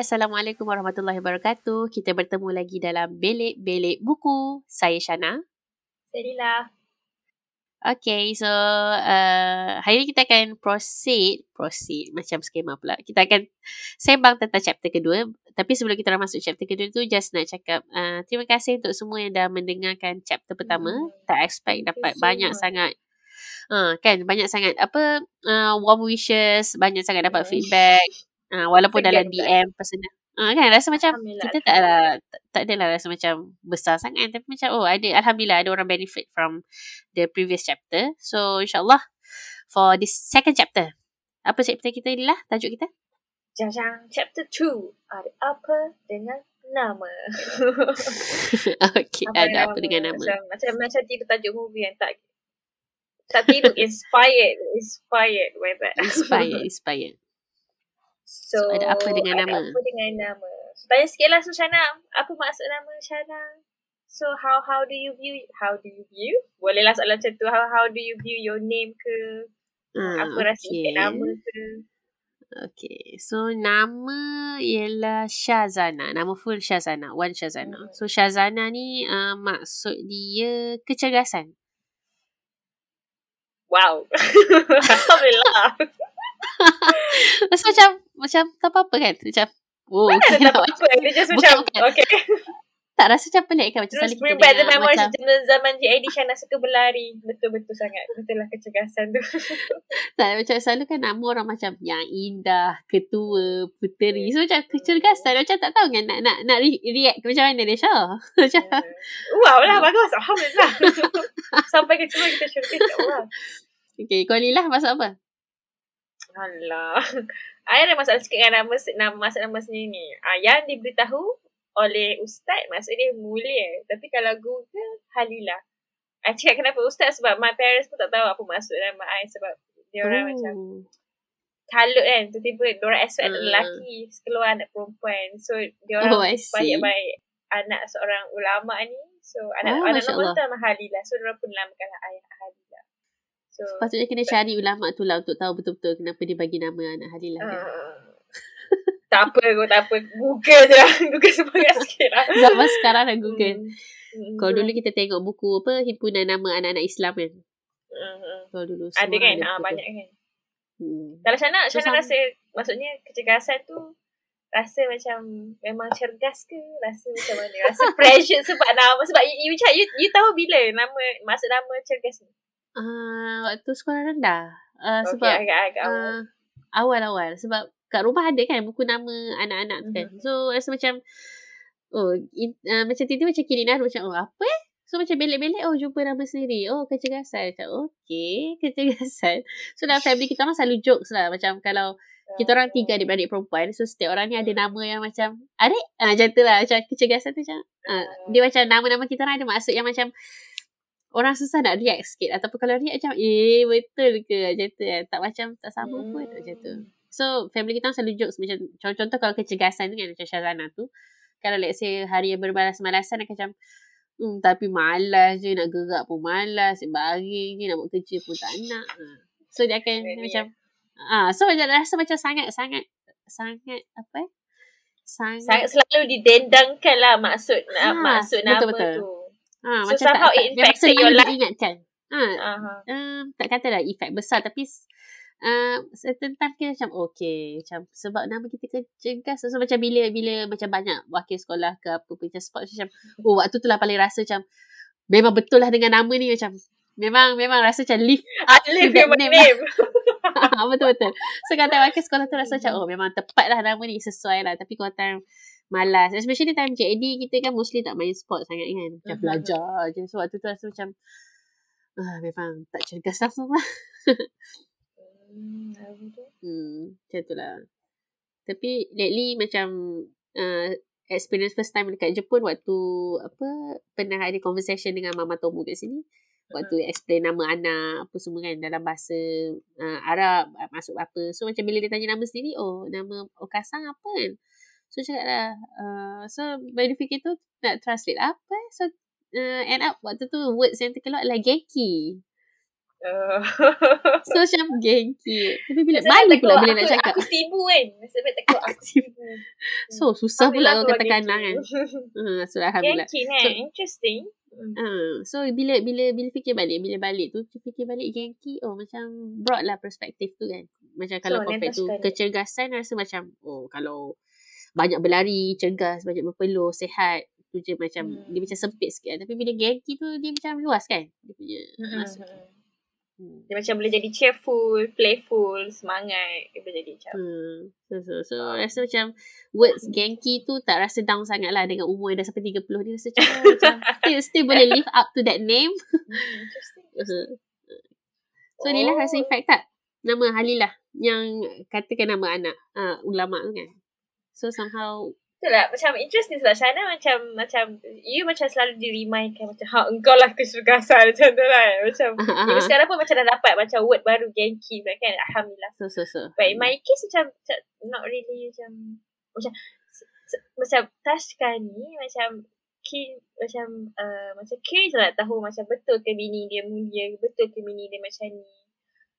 Assalamualaikum warahmatullahi wabarakatuh. Kita bertemu lagi dalam Belik-Belik Buku. Saya Shana. Saya Lila. Okay, so uh, hari ini kita akan proceed, proceed macam skema pula. Kita akan sembang tentang chapter kedua. Tapi sebelum kita masuk chapter kedua tu, just nak cakap uh, terima kasih untuk semua yang dah mendengarkan chapter pertama. Hmm. Tak expect dapat banyak so sangat. Uh, kan, banyak sangat apa uh, warm wishes, banyak sangat dapat feedback. Uh, walaupun dalam DM personal. Uh, kan rasa macam kita tak ada tak, tak adalah rasa macam besar sangat tapi macam oh ada alhamdulillah ada orang benefit from the previous chapter. So insyaallah for this second chapter. Apa chapter kita ni lah tajuk kita? Jajang chapter 2 ada apa dengan nama? okay, apa ada apa dengan nama? Macam, macam macam tidur tajuk movie yang tak tak tidur inspired inspired by that. Inspired, inspired. So, so ada apa dengan nama? Ada apa dengan nama? So, tanya sikit lah so Shana. Apa maksud nama Shana? So how how do you view how do you view? Boleh lah soalan macam tu. How how do you view your name ke? Hmm, apa okay. rasa nama ke? Okay. So nama ialah Shazana. Nama full Shazana. One Shazana. Hmm. So Shazana ni uh, maksud dia kecergasan. Wow. Alhamdulillah. Rasa macam macam tak apa-apa kan? Macam oh, Mana okay, tak apa-apa. Dia just macam okay. Tak rasa macam pelik kan macam Terus bring back the memory macam zaman JID Shana suka berlari. Betul-betul sangat. Betul lah kecergasan tu. tak macam selalu kan nama orang macam yang indah, ketua, puteri. So macam kecergasan. Macam tak tahu kan nak nak nak react macam mana dia Syah. macam Wow lah bagus. Alhamdulillah. Sampai ke cuma kita syurga. Okay, kau Lila masuk apa? Alah. I ada masalah sikit dengan nama, nama masalah nama sendiri ni. Ah, yang diberitahu oleh ustaz maksud dia mulia. Tapi kalau Google, Halila. I cakap kenapa ustaz sebab my parents pun tak tahu apa maksud nama I sebab dia orang oh. macam kalut kan. Tiba-tiba diorang expect uh. lelaki keluar anak perempuan. So dia orang oh, baik-baik anak seorang ulama ni. So anak oh, anak nama tu nama Halila. So diorang pun namakan ayah Halila. So, Sepatutnya kena cari ulama tu lah untuk tahu betul-betul kenapa dia bagi nama anak Halilah. Uh, kan? tak apa kot, tak apa. Google je lah. Google semangat sikit lah. Zaman sekarang dah Google. Hmm. Kalau dulu kita tengok buku apa, himpunan nama anak-anak Islam kan. Uh, Kalau dulu. Ada kan? Ada ah, banyak kan. Hmm. Kalau Shana, so, Shana rasa, maksudnya kecergasan tu, rasa macam memang cergas ke? Rasa macam mana? Rasa pressure sebab nama. Sebab you, you, you, you tahu bila nama, maksud nama cergas ni? Uh, waktu sekolah rendah. Uh, okay, sebab agak-agak uh, awal-awal. Sebab kat rumah ada kan buku nama anak-anak tu kan. Mm-hmm. So rasa macam oh in, uh, macam tiba-tiba macam kini dah macam oh apa eh? So macam belek-belek oh jumpa nama sendiri. Oh kecergasan. Macam okay kecergasan. So dalam family kita orang selalu jokes lah. Macam kalau kita orang tiga adik-beradik perempuan. So setiap orang ni ada nama yang macam adik. Ah, macam tu lah. Macam kecergasan tu macam. Uh, dia macam nama-nama kita orang ada maksud yang macam orang susah nak react sikit ataupun kalau react macam eh betul ke macam tu kan tak macam tak sama hmm. pun macam tu so family kita selalu jokes macam contoh-contoh kalau kecergasan tu kan macam Syazana tu kalau let's say hari yang berbalas-malasan macam hmm, tapi malas je nak gerak pun malas baring je nak buat kerja pun tak nak ha. so dia akan Really? macam ah so macam rasa macam sangat-sangat sangat apa eh sangat, sangat selalu didendangkan lah maksud ha, maksud nama betul-betul. tu Ha, so macam somehow tak, it infected your life. Ingatkan. Ha, uh-huh. um, tak katalah efek besar tapi uh, certain time kita macam okay. Macam, sebab nama kita kecergas. So macam bila bila macam banyak wakil sekolah ke apa pun macam sport macam oh waktu tu lah paling rasa macam memang betul lah dengan nama ni macam memang memang rasa macam live up live your name. name. Betul-betul. So kata wakil sekolah tu rasa macam oh memang tepat lah nama ni sesuai lah. Tapi kalau time malas. Especially time JD kita kan mostly tak main sport sangat kan. Macam uh-huh. belajar je. So waktu tu rasa macam uh, memang tak cergas lah semua. hmm, macam tu lah. Tapi lately macam uh, experience first time dekat Jepun waktu apa pernah ada conversation dengan Mama Tomu kat sini. Waktu uh-huh. explain nama anak apa semua kan dalam bahasa uh, Arab masuk apa. So macam bila dia tanya nama sendiri, oh nama Okasang apa kan? So cakap lah uh, So by the fikir tu Nak translate apa eh? So uh, end up Waktu tu words yang terkeluar Adalah Genki. Uh. so macam gengki Tapi bila Malu pula bila nak cakap. Aku tibu kan? Masa baik tak aku tibu So susah pula kau katakan kan? uh, So Alhamdulillah. Gengki kan so, Interesting. Uh, so bila bila bila fikir balik bila balik tu fikir balik gengki oh macam broad lah perspektif tu kan. Macam kalau so, compare tu kecergasan rasa macam oh kalau banyak berlari cergas banyak berpeluh sehat tu je macam hmm. dia macam sempit sikit tapi bila gengki tu dia macam luas kan dia punya hmm. masuk Hmm. Dia macam boleh jadi cheerful, playful, semangat. Dia boleh jadi macam. Hmm. So, so, so uh. rasa macam words genki tu tak rasa down sangat lah dengan umur yang dah sampai 30. Dia rasa macam, macam still, still boleh live up to that name. Hmm, interesting. so, oh. ni lah rasa effect tak? Nama Halilah yang katakan nama anak uh, ulama tu kan. So, somehow Itulah macam interesting sebab Shana macam macam you macam selalu di remindkan macam ha engkau lah kesukasan macam tu lah. Macam uh sekarang pun macam dah dapat macam word baru genki kan? Alhamdulillah. So so so. But in my case macam, macam not really macam macam macam Tashka ni macam kin macam uh, macam curious lah tahu macam betul ke bini dia mulia betul ke bini dia macam ni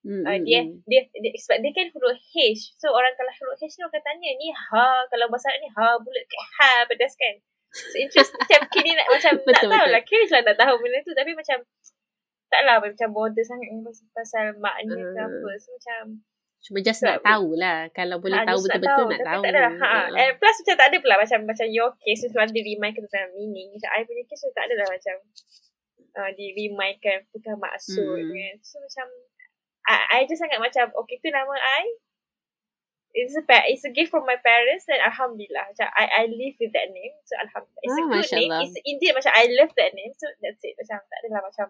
Mm, uh, dia, mm. dia dia sebab dia kan huruf H. So orang kalau huruf H ni orang tanya ni ha kalau bahasa ni ha bulat ke ha pedas kan. So interest macam kini nak macam betul, tak tahu lah curious lah tak tahu benda tu tapi macam taklah macam bother sangat pasal, pasal maknya uh, ke apa. So macam Cuma just nak tahu lah. Kalau boleh ha, tahu betul-betul nak tahu. Tak ada lah. Ha. And plus macam tak ada pula macam macam your case. Selalu di remind ke tentang meaning. Macam I punya case tak ada lah macam uh, di remind kan. Bukan maksud. Hmm. Kan. So macam I, I just sangat macam okay tu nama I. It's a it's a gift from my parents and alhamdulillah. Macam I I live with that name so alhamdulillah. It's oh, a good name. It's indeed macam I love that name so that's it. Macam tak adalah macam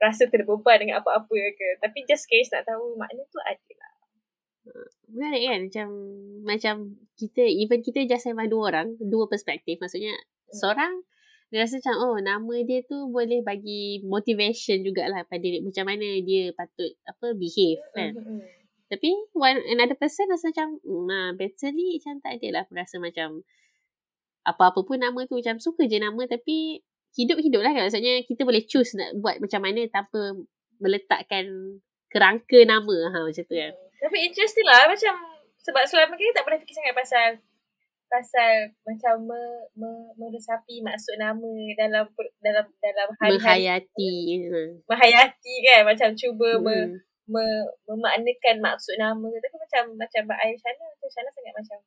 rasa terbeban dengan apa-apa ke. Tapi just case nak tahu makna tu ada lah. Menarik kan? Macam macam kita even kita just have dua orang dua perspektif. Maksudnya hmm. seorang dia rasa macam oh nama dia tu boleh bagi motivation jugalah pada dia macam mana dia patut apa behave kan. Mm-hmm. Tapi one another person rasa macam nah better ni macam tak ada lah rasa macam apa-apa pun nama tu macam suka je nama tapi hidup-hidup lah kan. Maksudnya kita boleh choose nak buat macam mana tanpa meletakkan kerangka nama ha macam tu kan. Tapi interesting lah macam sebab selama ni tak pernah fikir sangat pasal pasal macam me, me, meresapi maksud nama dalam dalam dalam hari menghayati menghayati kan macam cuba hmm. me, me, memaknakan maksud nama. Tapi macam macam Mbak Aisyana macam Shana sangat macam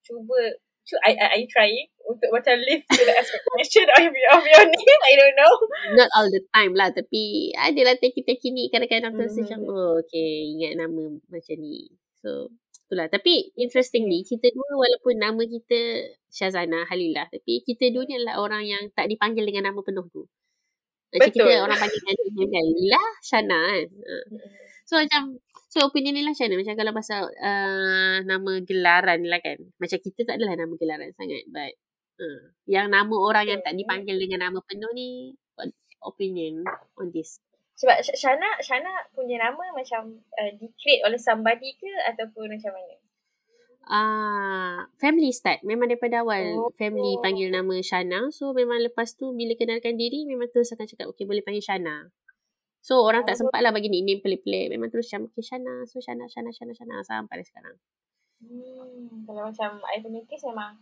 cuba cu, are, are you trying untuk macam live to the expectation of your, of your name? I don't know. Not all the time lah tapi adalah teki-teki ni. Kadang-kadang hmm. tu macam oh okay ingat nama macam ni. So Itulah. Tapi interestingly, kita dua walaupun nama kita Syazana Halilah. Tapi kita dua ni adalah orang yang tak dipanggil dengan nama penuh tu. Macam Betul. kita orang panggil dengan Halilah Shana kan. Ha. So macam, so opinion ni lah Shana. Macam kalau pasal uh, nama gelaran lah kan. Macam kita tak adalah nama gelaran sangat. But uh, yang nama orang yang tak dipanggil dengan nama penuh ni, opinion on this? Sebab Shana Shana punya nama macam uh, di-create oleh somebody ke ataupun macam mana? Ah, uh, family start. Memang daripada awal oh. family panggil nama Shana. So memang lepas tu bila kenalkan diri memang terus akan cakap okay boleh panggil Shana. So orang oh. tak sempat lah bagi nickname pelik-pelik. Memang terus macam okay Shana. So Shana, Shana, Shana, Shana sampai sekarang. Hmm, kalau macam I punya case memang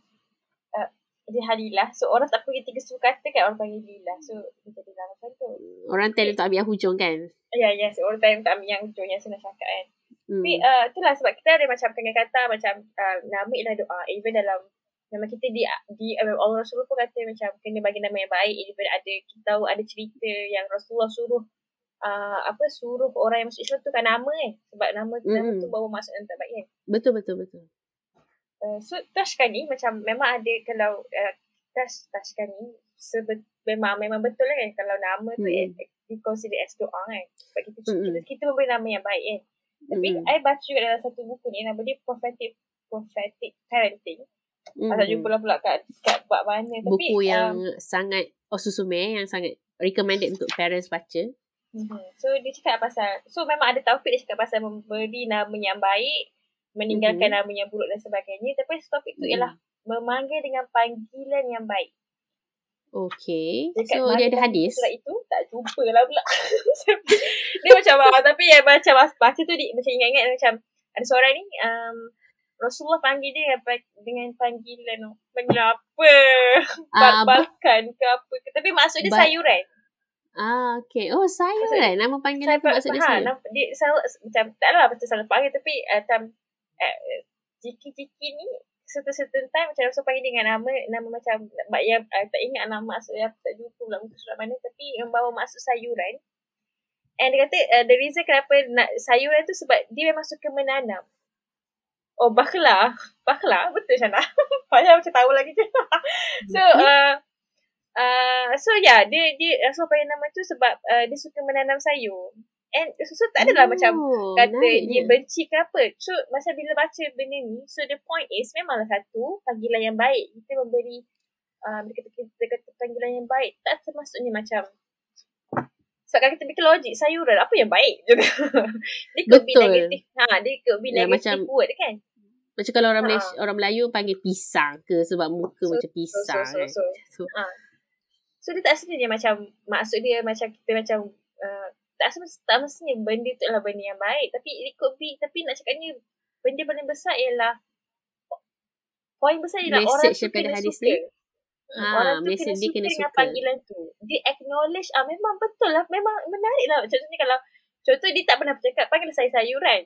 uh, dia Halilah. So orang tak pergi tiga suku kata kan orang panggil Lila. So dia jadi lah macam tu. Orang tell untuk ambil hujung kan? Ya, yeah, yes. Orang tell untuk ambil yang hujung yang nak cakap kan. Hmm. Tapi uh, itulah sebab kita ada macam tengah kata macam uh, nama ialah doa. Even dalam nama kita di di uh, Allah Rasulullah pun kata macam kena bagi nama yang baik. Even ada kita tahu ada cerita yang Rasulullah suruh uh, apa suruh orang yang masuk Islam tu kan nama eh. Sebab nama, hmm. nama tu bawa maksud yang tak baik kan. Betul, betul, betul. Uh, so Tashkan ni macam memang ada kalau uh, Tash Tashkan ni sebet, memang memang betul lah kan kalau nama tu mm. eh, di consider as doa kan sebab kita, mm. kita, kita memberi nama yang baik kan tapi mm. I baca juga dalam satu buku ni nama dia prophetic prophetic parenting mm. Asal jumpa lah pula kat, kat buat mana tapi buku yang um, sangat Osusume yang sangat recommended untuk parents baca mm-hmm. so dia cakap pasal so memang ada topik dia cakap pasal memberi nama yang baik meninggalkan mm-hmm. nama yang buruk dan sebagainya tapi topik tu mm-hmm. ialah memanggil dengan panggilan yang baik Okay. Dekat so dia ada hadis. Surat itu tak jumpa lah pula. dia macam ah, tapi yang macam baca tu dia macam ingat-ingat macam ada seorang ni um, Rasulullah panggil dia dengan panggilan panggil apa? Uh, Balkan ke apa ke. Tapi maksud dia sayuran. Ah, okay. Oh, sayuran. Nama panggilan tu maksud dia ha, sayuran. Dia, saya, macam, tak lah macam salah panggil tapi uh, macam uh, jiki-jiki ni certain certain time macam Rasul panggil dengan nama nama macam mak yang uh, tak ingat nama maksud dia tak jumpa pula muka surat mana tapi membawa maksud sayuran. And dia kata uh, the reason kenapa nak sayuran tu sebab dia memang suka menanam. Oh bakhla bakhla betul sana payah macam tahu lagi je. So uh, uh, so yeah dia dia Rasul panggil nama tu sebab uh, dia suka menanam sayur And so, so tak adalah oh, macam kata nice. dia benci ke apa. So masa bila baca benda ni, so the point is memanglah satu panggilan yang baik. Kita memberi uh, kita, kita, kita kata panggilan yang baik. Tak termasuknya macam sebab so, kita fikir logik sayuran apa yang baik juga. dia could Betul. be negatif. Ha, dia could be ya, negative macam, word kan. Macam kalau orang ha. Malaysia, orang Melayu panggil pisang ke sebab muka so, macam pisang so, so, so, kan. So, so. Ha. so dia tak sebenarnya macam maksud dia macam kita macam uh, tak semestinya, tak mestinya benda tu adalah benda yang baik. Tapi it could be, tapi nak cakapnya benda paling besar ialah poin besar ialah orang tu kena suka. Ni? Ha, orang tu kena suka kena dengan suka. panggilan tu. Dia acknowledge, ah memang betul lah, memang menarik lah. Contohnya kalau, contoh dia tak pernah bercakap, panggil saya sayuran.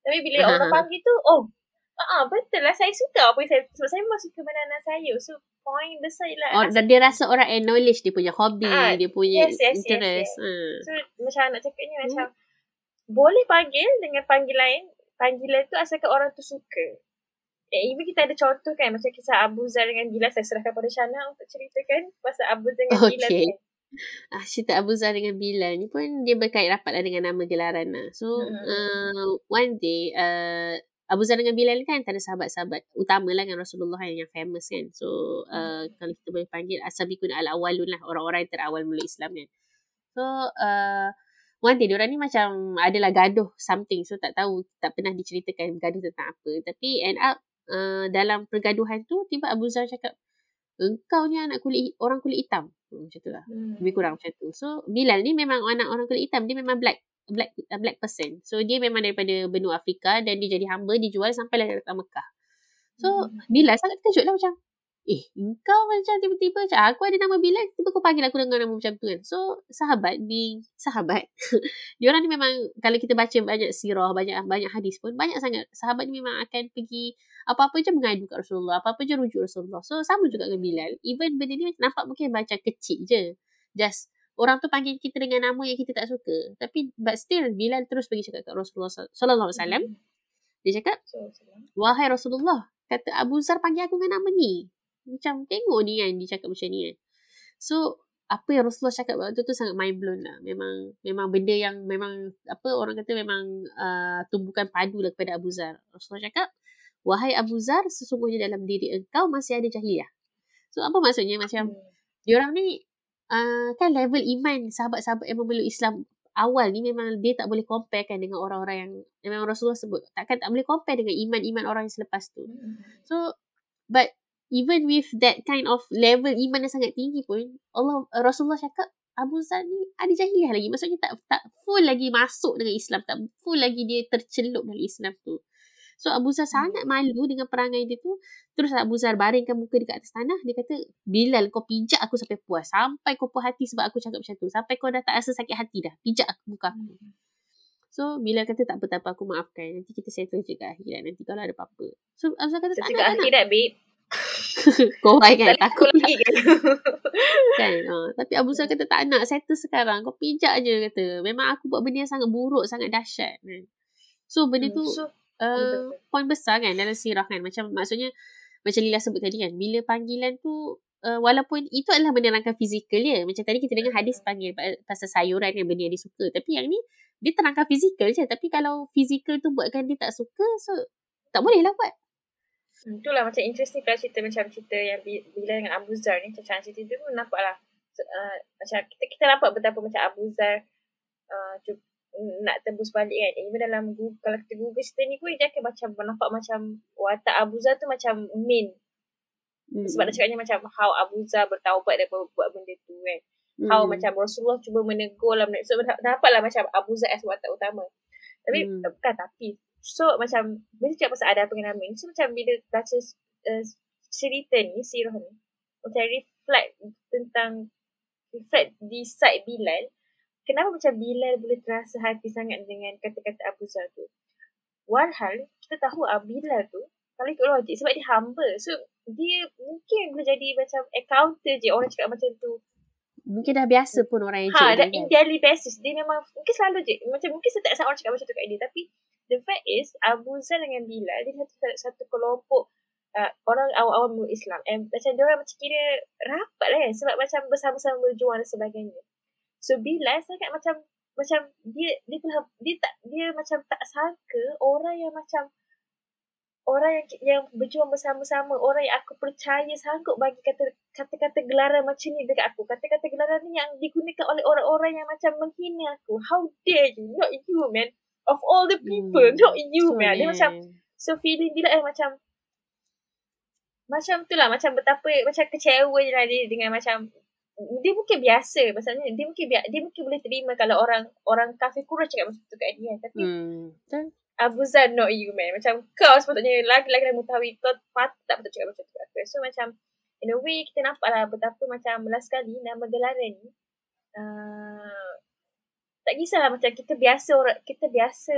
Tapi bila uh-huh. orang panggil tu, oh, ah uh betul lah, saya suka apa saya, sebab saya memang suka menanam sayur. So, point besar ialah oh, dan dia rasa orang acknowledge dia punya hobi ha, dia punya yes, yes, interest yes, yes. Hmm. so macam nak cakap ni hmm. macam boleh panggil dengan panggilan panggilan tu asalkan orang tu suka eh, even kita ada contoh kan macam kisah Abu Zar dengan Bilal saya serahkan pada Shana untuk ceritakan pasal Abu Zar dengan okay. Bilal kan Ah, cerita Abu Zar dengan Bilal ni pun dia berkait rapat lah dengan nama gelaran lah. So, hmm. uh, one day, uh, Abu Zar dengan Bilal kan antara sahabat-sahabat utama lah dengan Rasulullah yang, yang famous kan. So uh, kalau kita boleh panggil Asabikun al-awwalun lah orang-orang yang terawal mula Islam kan. So uh, one day diorang ni macam adalah gaduh something. So tak tahu, tak pernah diceritakan gaduh tentang apa. Tapi end up uh, dalam pergaduhan tu tiba Abu Zar cakap engkau ni anak kulit orang kulit hitam. Hmm, macam tu lah. Hmm. Lebih kurang macam tu. So Bilal ni memang anak orang kulit hitam. Dia memang black black uh, black person. So dia memang daripada benua Afrika dan dia jadi hamba dijual sampai lah ke Mekah. So hmm. Bilal sangat terkejut lah macam Eh, kau macam tiba-tiba macam aku ada nama Bilal, tiba kau panggil aku dengan nama macam tu kan. So, sahabat being sahabat. orang ni memang kalau kita baca banyak sirah, banyak banyak hadis pun banyak sangat sahabat ni memang akan pergi apa-apa je mengadu kat Rasulullah, apa-apa je rujuk Rasulullah. So, sama juga dengan Bilal. Even benda ni nampak mungkin macam kecil je. Just orang tu panggil kita dengan nama yang kita tak suka. Tapi but still Bilal terus pergi cakap kat Rasulullah sallallahu alaihi wasallam. Dia cakap, "Wahai Rasulullah, kata Abu Zar panggil aku dengan nama ni." Macam tengok ni kan dia cakap macam ni kan. So apa yang Rasulullah cakap waktu tu sangat mind blown lah. Memang memang benda yang memang apa orang kata memang uh, tumbukan padu lah kepada Abu Zar. Rasulullah cakap, "Wahai Abu Zar, sesungguhnya dalam diri engkau masih ada jahiliah." So apa maksudnya macam hmm. diorang ni uh, kan level iman sahabat-sahabat yang memeluk Islam awal ni memang dia tak boleh compare kan dengan orang-orang yang memang Rasulullah sebut takkan tak boleh compare dengan iman-iman orang yang selepas tu. Hmm. So but even with that kind of level iman yang sangat tinggi pun Allah Rasulullah cakap Abu Zar ni ada jahiliah lagi. Maksudnya tak tak full lagi masuk dengan Islam, tak full lagi dia tercelup dalam Islam tu. So Abu Zar hmm. sangat malu dengan perangai dia tu. Terus Abu Zar baringkan muka dekat atas tanah. Dia kata, Bilal kau pijak aku sampai puas. Sampai kau puas hati sebab aku cakap macam tu. Sampai kau dah tak rasa sakit hati dah. Pijak aku muka aku. Hmm. So Bilal kata tak apa-tak apa aku maafkan. Nanti kita settle je kat akhirat. Nanti kalau ada apa-apa. So Abu Zar kata tak nak. akhirat babe. kau baik kan takut lagi kan, kan? Uh, tapi Abu Zar kata tak nak settle sekarang kau pijak je kata memang aku buat benda yang sangat buruk sangat dahsyat kan? so benda hmm, tu so, uh, poin besar kan dalam sirah kan. Macam maksudnya macam Lila sebut tadi kan bila panggilan tu uh, walaupun itu adalah menerangkan fizikal dia macam tadi kita dengar hadis panggil pasal sayuran yang benda yang dia suka. Tapi yang ni dia terangkan fizikal je. Tapi kalau fizikal tu buatkan dia tak suka so tak boleh lah buat. Hmm, itulah macam interesting kalau cerita macam cerita yang bila dengan Abu Zar ni. Macam cerita tu pun nampak lah. Uh, macam kita, kita nampak betapa macam Abu Zar uh, nak tembus balik kan. Even dalam Google, kalau kita Google cerita ni pun dia akan macam nampak macam watak Abu Zar tu macam main. Hmm. Sebab dia cakapnya macam how Abu Zar bertaubat dan buat benda tu kan. Hmm. How macam Rasulullah cuba menegur lah. So dapatlah macam Abu Zar as watak utama. Tapi hmm. bukan tapi. So macam bila cakap pasal ada pengalaman. So macam bila baca uh, cerita ni, sirah ni. Macam reflect tentang reflect di side Bilal. Kenapa macam Bilal boleh terasa hati sangat dengan kata-kata Abu Zar tu. Walhal kita tahu Abu Bilal tu kalau ikut logik sebab dia humble. So dia mungkin boleh jadi macam encounter je orang cakap macam tu. Mungkin dah biasa pun orang yang ha, cakap. Ha, dah daily basis. Dia memang mungkin selalu je. Macam mungkin setiap saat orang cakap macam tu kat dia. Tapi the fact is Abu Zar dengan Bilal dia satu, satu kelompok uh, orang awam-awam Islam. And macam dia orang macam kira rapat lah kan. Sebab macam bersama-sama berjuang dan sebagainya. So Bilal sangat macam macam dia dia telah dia tak dia macam tak sangka orang yang macam orang yang yang berjuang bersama-sama orang yang aku percaya sanggup bagi kata kata-kata gelaran macam ni dekat aku. Kata-kata gelaran ni yang digunakan oleh orang-orang yang macam menghina aku. How dare you? Not you man. Of all the people hmm. not you so man. Dia macam so feeling bila eh macam macam tu lah. Macam betapa macam kecewa je lah dia dengan macam dia mungkin biasa maksudnya dia mungkin dia mungkin boleh terima kalau orang orang kafir kurang cakap macam tu kat dia. Tapi hmm. Abu Zan not you man. Macam kau sepatutnya lagi-lagi dah mengetahui kau patut tak betul cakap macam tu aku. So macam in a way kita nampak lah betapa macam last kali nama gelaran ni uh, tak kisahlah macam kita biasa orang kita biasa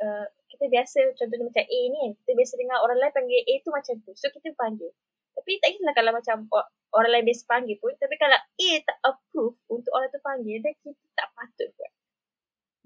uh, kita biasa contohnya macam A ni kita biasa dengar orang lain panggil A tu macam tu. So kita panggil tapi tak kisahlah kalau macam orang lain biasa panggil pun. Tapi kalau A tak approve untuk orang tu panggil, dan kita tak patut buat.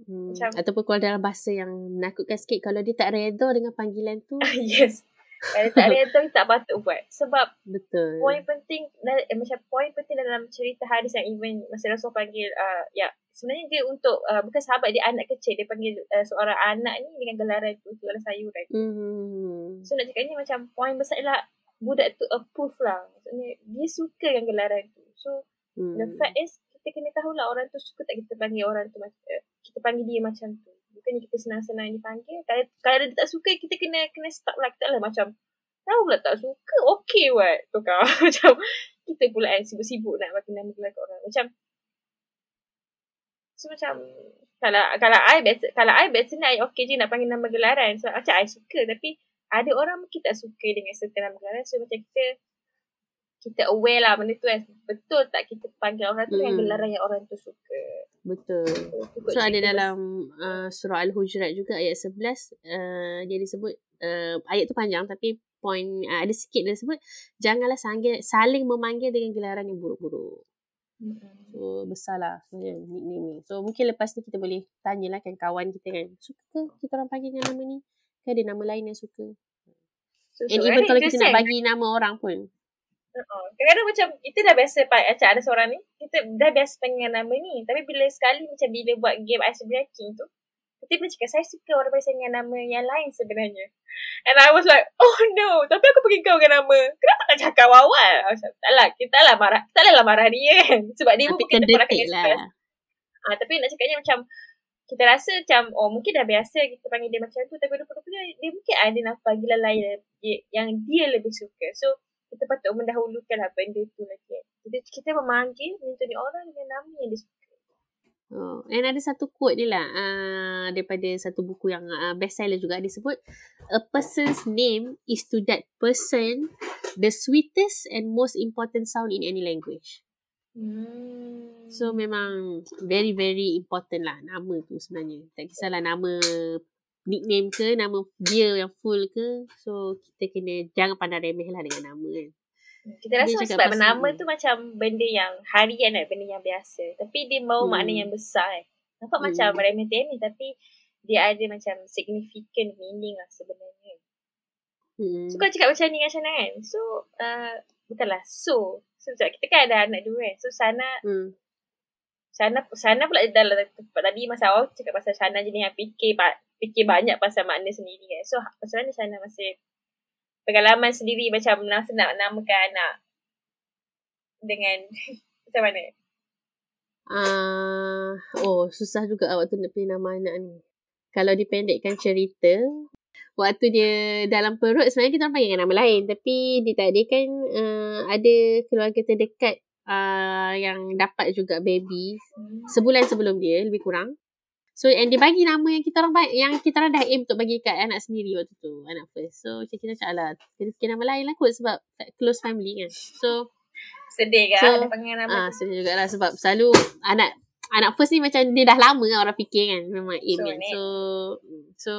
Hmm. Macam, Ataupun kalau dalam bahasa yang menakutkan sikit, kalau dia tak reda dengan panggilan tu. yes. Kalau tak reda, kita tak patut buat. Sebab Betul. poin penting, eh, macam poin penting dalam cerita hadis yang even masa Rasul panggil, uh, ya, sebenarnya dia untuk, uh, bukan sahabat dia anak kecil, dia panggil uh, seorang anak ni dengan gelaran tu, gelaran sayuran. Hmm. So nak cakap ni macam poin besar ialah budak tu approve lah. Maksudnya dia suka yang gelaran tu. So hmm. the fact is kita kena tahu lah orang tu suka tak kita panggil orang tu macam uh, kita panggil dia macam tu. Bukannya kita senang-senang dipanggil. Kalau kalau dia tak suka kita kena kena stop lah kita lah macam tahu pula tak suka. Okay what. Tukar macam kita pula yang sibuk-sibuk nak bagi nama gelaran orang. Macam So macam kalau kalau I biasa kalau I biasa ni I okay je nak panggil nama gelaran. So macam I suka tapi ada orang mungkin tak suka dengan certain gelaran so macam kita kita aware lah benda tu kan. Betul tak kita panggil orang tu hmm. yang gelaran yang orang tu suka? Betul. So, so ada dalam uh, surah al-hujurat juga ayat 11 uh, dia disebut uh, ayat tu panjang tapi point uh, ada sikit dia sebut janganlah sanggil, saling memanggil dengan gelaran yang buruk-buruk. Hmm. So besar lah nickname ni. So mungkin lepas ni kita boleh Tanyalah kan kawan kita kan Suka kita orang panggil dengan nama ni Kan ada nama lain yang suka. So, And so even kalau kita nak bagi nama orang pun. Uh-uh. Kadang-kadang macam kita dah biasa macam ada seorang ni. Kita dah biasa panggil nama ni. Tapi bila sekali macam bila buat game Ice Breaking tu. Kita pun cakap saya suka orang biasa dengan nama yang lain sebenarnya. And I was like, oh no. Tapi aku pergi kau dengan nama. Kenapa tak cakap awal? Macam, tak lah. Kita lah marah. Tak lah marah dia kan. Sebab dia pun kita marah lah. Ah, tapi nak cakapnya macam kita rasa macam oh mungkin dah biasa kita panggil dia macam tu tapi rupa-rupanya dia mungkin ada nak panggilan lain yang dia lebih suka. So kita patut mendahulukan lah benda tu lagi. Jadi kita memanggil minta ni orang dengan nama yang dia suka. Oh, and ada satu quote ni lah uh, daripada satu buku yang uh, best seller juga dia sebut a person's name is to that person the sweetest and most important sound in any language. Hmm. So memang very very important lah nama tu sebenarnya. Tak kisahlah nama nickname ke, nama dia yang full ke. So kita kena jangan pandang remeh lah dengan nama kan. Kita rasa dia sebab nama tu macam benda yang harian lah, benda yang biasa. Tapi dia mau hmm. makna yang besar eh. Nampak hmm. macam remeh-temeh tapi dia ada macam significant meaning lah sebenarnya. Hmm. So kalau cakap macam ni macam mana kan? So uh, bukanlah so So kita kan ada anak dua kan. So Sana hmm. Sana Sana pula dalam tempat tadi masa awal cakap pasal Sana jenis yang fikir fikir banyak pasal makna sendiri kan. So pasal mana Sana masih pengalaman sendiri macam nak nak namakan anak dengan macam mana? Uh, oh susah juga awak tu nak pilih nama anak ni. Kalau dipendekkan cerita, waktu dia dalam perut sebenarnya kita orang panggil nama lain tapi ditakdirkan uh, ada keluarga terdekat uh, yang dapat juga baby sebulan sebelum dia lebih kurang So and dia bagi nama yang kita orang yang kita orang dah aim untuk bagi kat anak sendiri waktu tu, anak first. So macam kita cakap lah, kita fikir nama lain lah kot sebab close family kan. So sedih kan so, ada panggil nama ah, tu. sedih jugalah sebab selalu anak anak first ni macam dia dah lama kan orang fikir kan memang aim so, kan. So so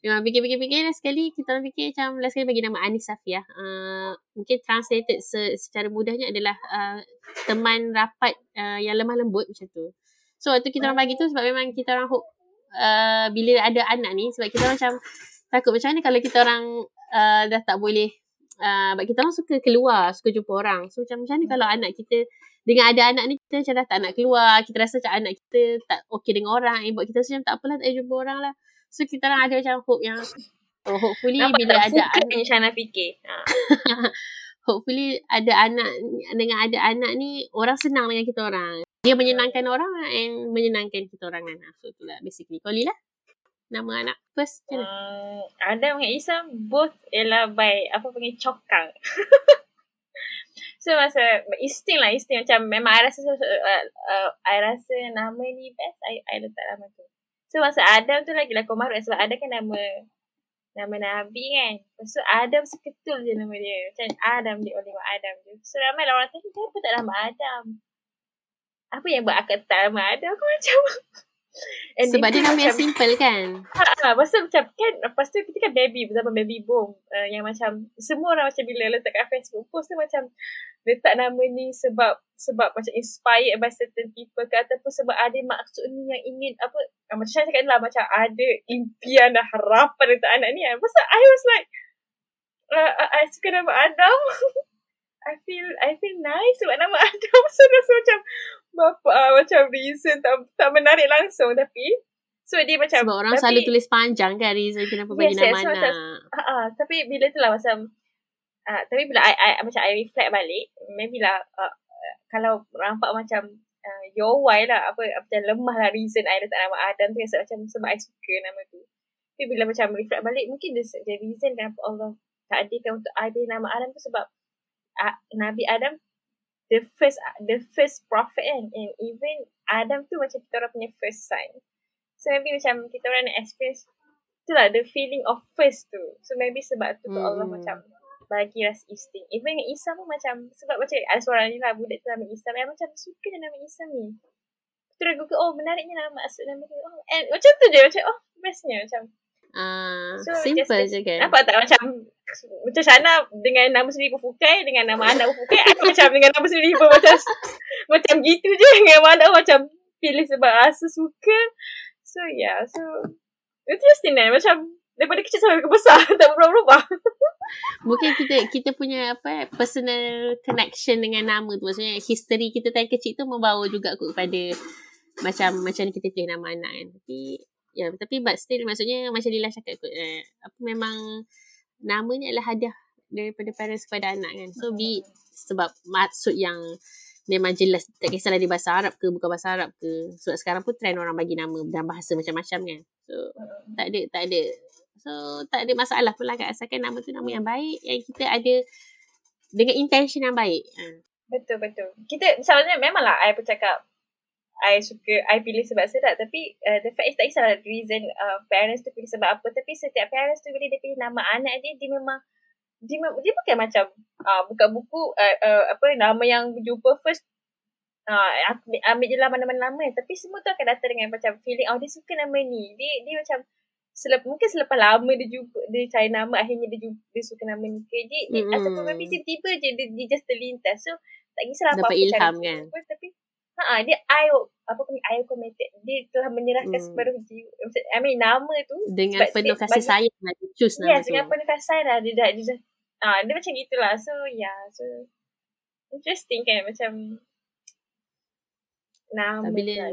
memang fikir-fikir-fikir lah sekali kita orang fikir macam last sekali bagi nama Anis Safia. Uh, mungkin translated se- secara mudahnya adalah uh, teman rapat uh, yang lemah lembut macam tu. So waktu kita orang bagi tu sebab memang kita orang hope uh, bila ada anak ni sebab kita orang macam takut macam mana kalau kita orang uh, dah tak boleh uh, kita orang suka keluar, suka jumpa orang. So macam macam mana kalau anak kita dengan ada anak ni kita macam dah tak nak keluar, kita rasa macam anak kita tak okey dengan orang, eh, buat kita macam tak apalah tak jumpa orang lah. So kita orang ada macam hope yang oh, hopefully Nampak bila ada anak ni Shana fikir. Ha. hopefully ada anak dengan ada anak ni orang senang dengan kita orang dia menyenangkan orang and menyenangkan kita orang kan. So itulah basically. Kau Lila? Nama anak first macam mana? Um, Adam dengan Isa both ialah by apa panggil cokang. so masa insting lah insting macam memang I rasa uh, uh, I rasa nama ni best I, I letak nama tu. So masa Adam tu lagi lah komarut sebab ada kan nama nama Nabi kan. Lepas tu Adam seketul je nama dia. Macam Adam dia oleh Adam je. So ramai lah orang tanya kenapa tak nama Adam apa yang buat akak tak nama ada aku macam And Sebab dia nama yang simple kan? Ha, ha, Pasal macam kan Lepas tu kita kan baby Bersama baby boom uh, Yang macam Semua orang macam Bila letak kat Facebook Post tu macam Letak nama ni Sebab Sebab macam inspired By certain people ke Ataupun sebab ada maksud ni Yang ingin Apa uh, Macam saya cakap lah Macam ada Impian dan harapan Untuk anak ni kan. Pasal I was like uh, I suka nama Adam. I feel I feel nice sebab nama Adam. So rasa macam bapa uh, macam reason tak tak menarik langsung tapi so dia macam sebab orang tapi, selalu tulis panjang kan reason kenapa bagi yes, nama yes, anak. Macam, uh, uh, tapi bila tu lah macam uh, tapi bila I, I, macam I reflect balik maybe lah uh, kalau nampak macam uh, your why lah apa macam lemah lah reason I letak nama Adam tu macam sebab I suka nama tu. Tapi bila macam reflect balik mungkin dia, dia reason kenapa Allah tak adilkan untuk I nama Adam tu sebab uh, Nabi Adam the first the first prophet kan and even Adam tu macam kita orang punya first son so maybe macam kita orang nak experience tu lah the feeling of first tu. So maybe sebab tu hmm. Allah macam bagi rasa instinct. Even dengan Isa pun macam sebab macam ada seorang ni lah budak tu nama Isa yang macam suka je nama Isa ni. Terus google oh menariknya nama maksud nama dia. Oh and macam tu je macam oh bestnya macam. Uh, so, simple just, je kan. Nampak tak macam Macam Shana Dengan nama sendiri pun fukai Dengan nama anak pun fukai Aku macam dengan nama sendiri pun Macam Macam gitu je. Dengan nama anak macam Pilih sebab rasa suka. So yeah So just lah Macam Daripada kecil sampai ke besar Tak berubah-ubah Mungkin kita kita punya apa personal connection dengan nama tu. Maksudnya history kita dari kecil tu membawa juga kot kepada macam macam kita pilih nama anak kan. Tapi Ya, tapi but still maksudnya macam Lila cakap eh, apa memang nama ni adalah hadiah daripada parents kepada anak kan. So be sebab maksud yang memang jelas tak kisahlah di bahasa Arab ke bukan bahasa Arab ke. Sebab sekarang pun trend orang bagi nama dalam bahasa macam-macam kan. So tak ada tak ada so tak ada masalah pun lah kan asalkan nama tu nama yang baik yang kita ada dengan intention yang baik. Ha. Betul betul. Kita sebenarnya memanglah I pun cakap I suka I pilih sebab sedap. Tapi uh, the fact is tak kisahlah reason uh, parents tu pilih sebab apa. Tapi setiap parents tu bila dia pilih nama anak dia dia memang dia, dia bukan macam uh, buka buku uh, uh, apa nama yang jumpa first uh, ambil, ambil je lah mana-mana nama. Tapi semua tu akan datang dengan macam feeling oh dia suka nama ni. Dia dia macam selep, mungkin selepas lama dia jumpa dia cari nama akhirnya dia jumpa dia suka nama ni ke. Dia, mm-hmm. ataupun maybe tiba-tiba je dia, dia just terlintas. So tak kisahlah apa-apa ilham kan? tapi Ha dia I apa pun I committed. Dia telah menyerahkan hmm. separuh jiwa. I mean nama tu dengan penuh kasih bagi, sayang lah dia choose nama yes, tu. dengan penuh kasih sayang lah dia dah dia, dah, ah dia macam gitulah. So yeah, so interesting kan macam nama bila lah,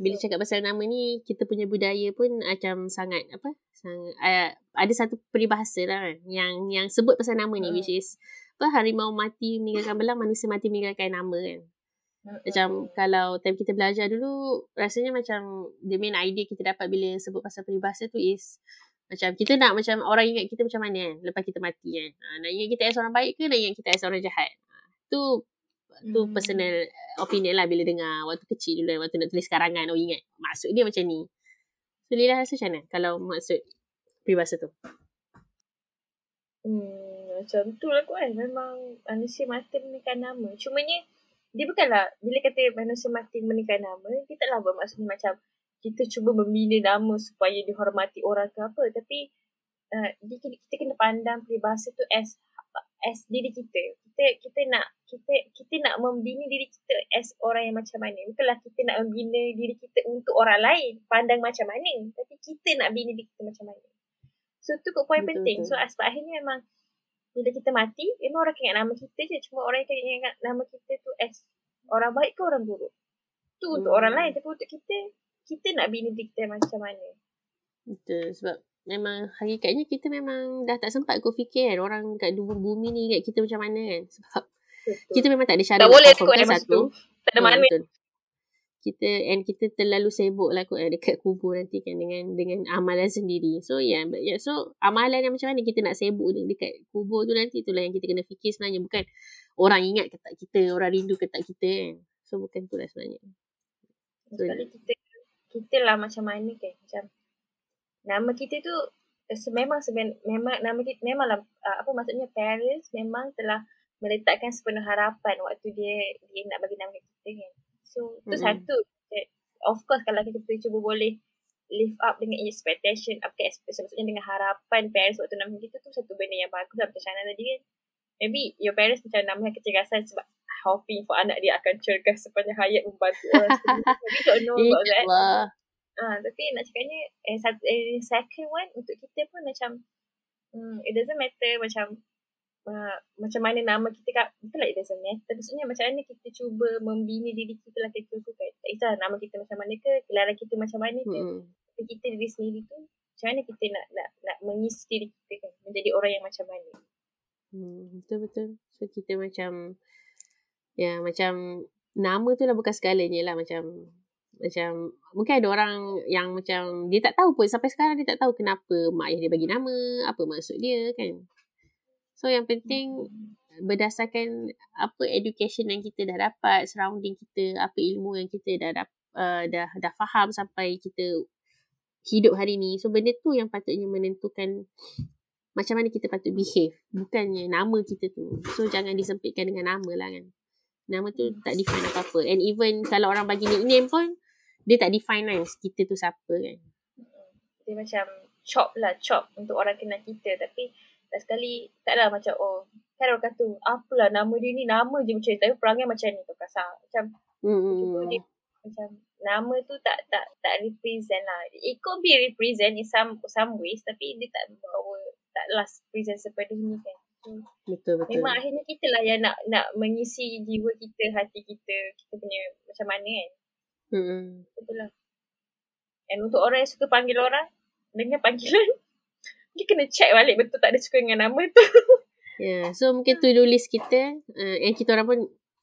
bila cakap pasal nama ni kita punya budaya pun macam sangat apa sangat uh, ada satu peribahasa lah kan yang yang sebut pasal nama ni hmm. which is apa harimau mati meninggalkan belang manusia mati meninggalkan nama kan macam kalau time kita belajar dulu rasanya macam the main idea kita dapat bila sebut pasal peribahasa tu is Macam kita nak macam orang ingat kita macam mana kan lepas kita mati kan. Ha, nak ingat kita as orang baik ke nak ingat kita as orang jahat. Ha, tu tu hmm. personal opinion lah bila dengar waktu kecil dulu waktu nak tulis karangan oh ingat maksud dia macam ni. So Lila rasa macam mana kalau maksud peribahasa tu? Hmm, macam tu lah kot kan. Memang manusia mati menekan nama. Cumanya dia bukanlah bila kata manusia mati menekan nama, dia taklah bermaksud macam kita cuba membina nama supaya dihormati orang ke apa. Tapi uh, kita, kita kena pandang peribahasa tu as as diri kita. Kita kita nak kita kita nak membina diri kita as orang yang macam mana. Bukanlah kita nak membina diri kita untuk orang lain pandang macam mana. Tapi kita nak bina diri kita macam mana. So tu kok poin penting. so aspek akhirnya memang bila kita mati memang orang ingat nama kita je cuma orang yang ingat nama kita tu as orang baik ke orang buruk tu untuk hmm. orang lain tapi untuk kita kita nak bina diri kita macam mana. Betul. Sebab memang hakikatnya kita memang dah tak sempat kau fikir kan orang kat dua bumi ni kat kita macam mana kan. Sebab betul. kita memang tak ada cara. Tak boleh kot ada satu. Tak ada mana. Betul. Kita and kita terlalu sibuk lah kot dekat kubur nanti kan dengan dengan amalan sendiri. So yeah, but yeah, so amalan yang macam mana kita nak sibuk dekat kubur tu nanti itulah yang kita kena fikir sebenarnya bukan orang ingat ke tak kita, orang rindu ke tak kita kan. So bukan tu lah sebenarnya. So, kita kita lah macam mana kan macam nama kita tu eh, memang seben, memang nama kita memanglah uh, apa maksudnya parents memang telah meletakkan sepenuh harapan waktu dia dia nak bagi nama kita kan so tu mm-hmm. satu of course kalau kita cuba boleh live up dengan expectation apa expectation maksudnya dengan harapan parents waktu nama kita tu satu benda yang bagus lah macam Shana tadi kan maybe your parents macam nama kecergasan sebab hoping for anak dia akan cergas sepanjang hayat membantu orang. We don't know about that. Ah, tapi nak cakapnya eh, satu, eh, second one untuk kita pun macam hmm, it doesn't matter macam uh, macam mana nama kita kat betul lah it doesn't matter maksudnya macam mana kita cuba membina diri kita lah kita tu kan? Tak kisah nama kita macam mana ke gelaran kita macam mana ke. Hmm. tapi kita diri sendiri tu macam mana kita nak nak nak mengisi diri kita kan? Menjadi orang yang macam mana. Hmm, betul betul so kita macam Ya macam nama tu lah bukan segalanya lah. Macam macam mungkin ada orang yang macam dia tak tahu pun. Sampai sekarang dia tak tahu kenapa mak ayah dia bagi nama, apa maksud dia kan. So yang penting berdasarkan apa education yang kita dah dapat, surrounding kita, apa ilmu yang kita dah uh, dah dah faham sampai kita hidup hari ni. So benda tu yang patutnya menentukan macam mana kita patut behave, bukannya nama kita tu. So jangan disempitkan dengan nama lah kan. Nama tu tak define apa-apa. And even kalau orang bagi nickname pun, dia tak define kan kita tu siapa kan. Dia macam chop lah, chop untuk orang kenal kita. Tapi dah sekali taklah macam, oh, kan orang kata, apalah nama dia ni, nama je macam ni. Tapi perangai macam ni tu kasar. Macam, hmm. dia, macam nama tu tak tak tak represent lah. It could be represent in some some ways tapi dia tak bawa tak last present sepenuhnya kan. Betul betul. Memang akhirnya kita lah yang nak nak mengisi jiwa kita, hati kita, kita punya macam mana kan. Hmm. Betul lah. And untuk orang yang suka panggil orang dengan panggilan, dia kena check balik betul tak ada suka dengan nama tu. Ya, yeah. so mungkin tu list kita. Uh, yang kita orang pun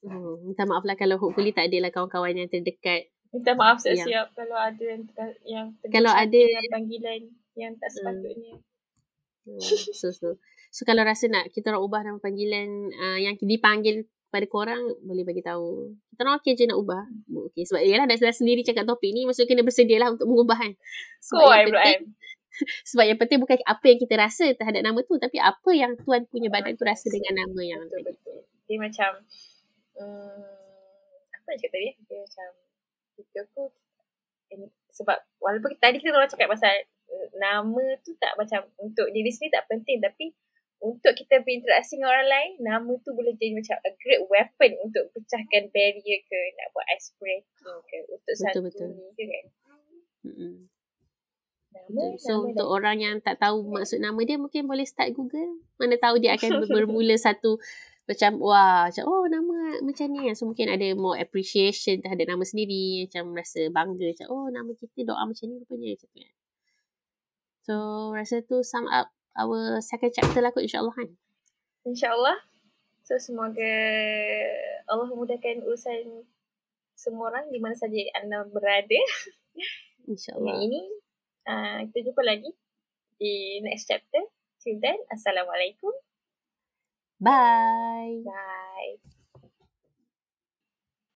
hmm, minta maaf lah kalau hopefully tak ada lah kawan-kawan yang terdekat. Minta maaf siap-siap kalau ada yang, yang kalau ada panggilan yang tak hmm. sepatutnya. Hmm. So, so. So kalau rasa nak kita orang ubah nama panggilan uh, yang dipanggil pada korang boleh bagi tahu. Kita orang okey je nak ubah. Okey sebab yalah dah, dah sendiri cakap topik ni maksudnya kena bersedialah untuk mengubah kan. Sebab oh, yang penting sebab yang penting bukan apa yang kita rasa terhadap nama tu tapi apa yang tuan punya badan tu rasa dengan nama yang betul betul. Dia macam um, apa nak cakap tadi? Dia macam kita aku sebab walaupun tadi kita orang cakap pasal uh, nama tu tak macam untuk diri sendiri tak penting tapi untuk kita berinteraksi dengan orang lain, nama tu boleh jadi macam a great weapon untuk pecahkan barrier ke, nak buat ice breaking ke, untuk betul, satu betul. ni ke kan. Mm-hmm. Nama, so nama untuk dah. orang yang tak tahu maksud nama dia mungkin boleh start Google. Mana tahu dia akan bermula satu macam wah macam oh nama macam ni so mungkin ada more appreciation terhadap nama sendiri macam rasa bangga macam oh nama kita doa macam ni rupanya macam tu kan. So rasa tu sum up our second chapter lah kot insyaAllah kan. InsyaAllah. So semoga Allah memudahkan urusan semua orang di mana saja anda berada. InsyaAllah. Yang ini uh, kita jumpa lagi di next chapter. Till then, Assalamualaikum. Bye. Bye.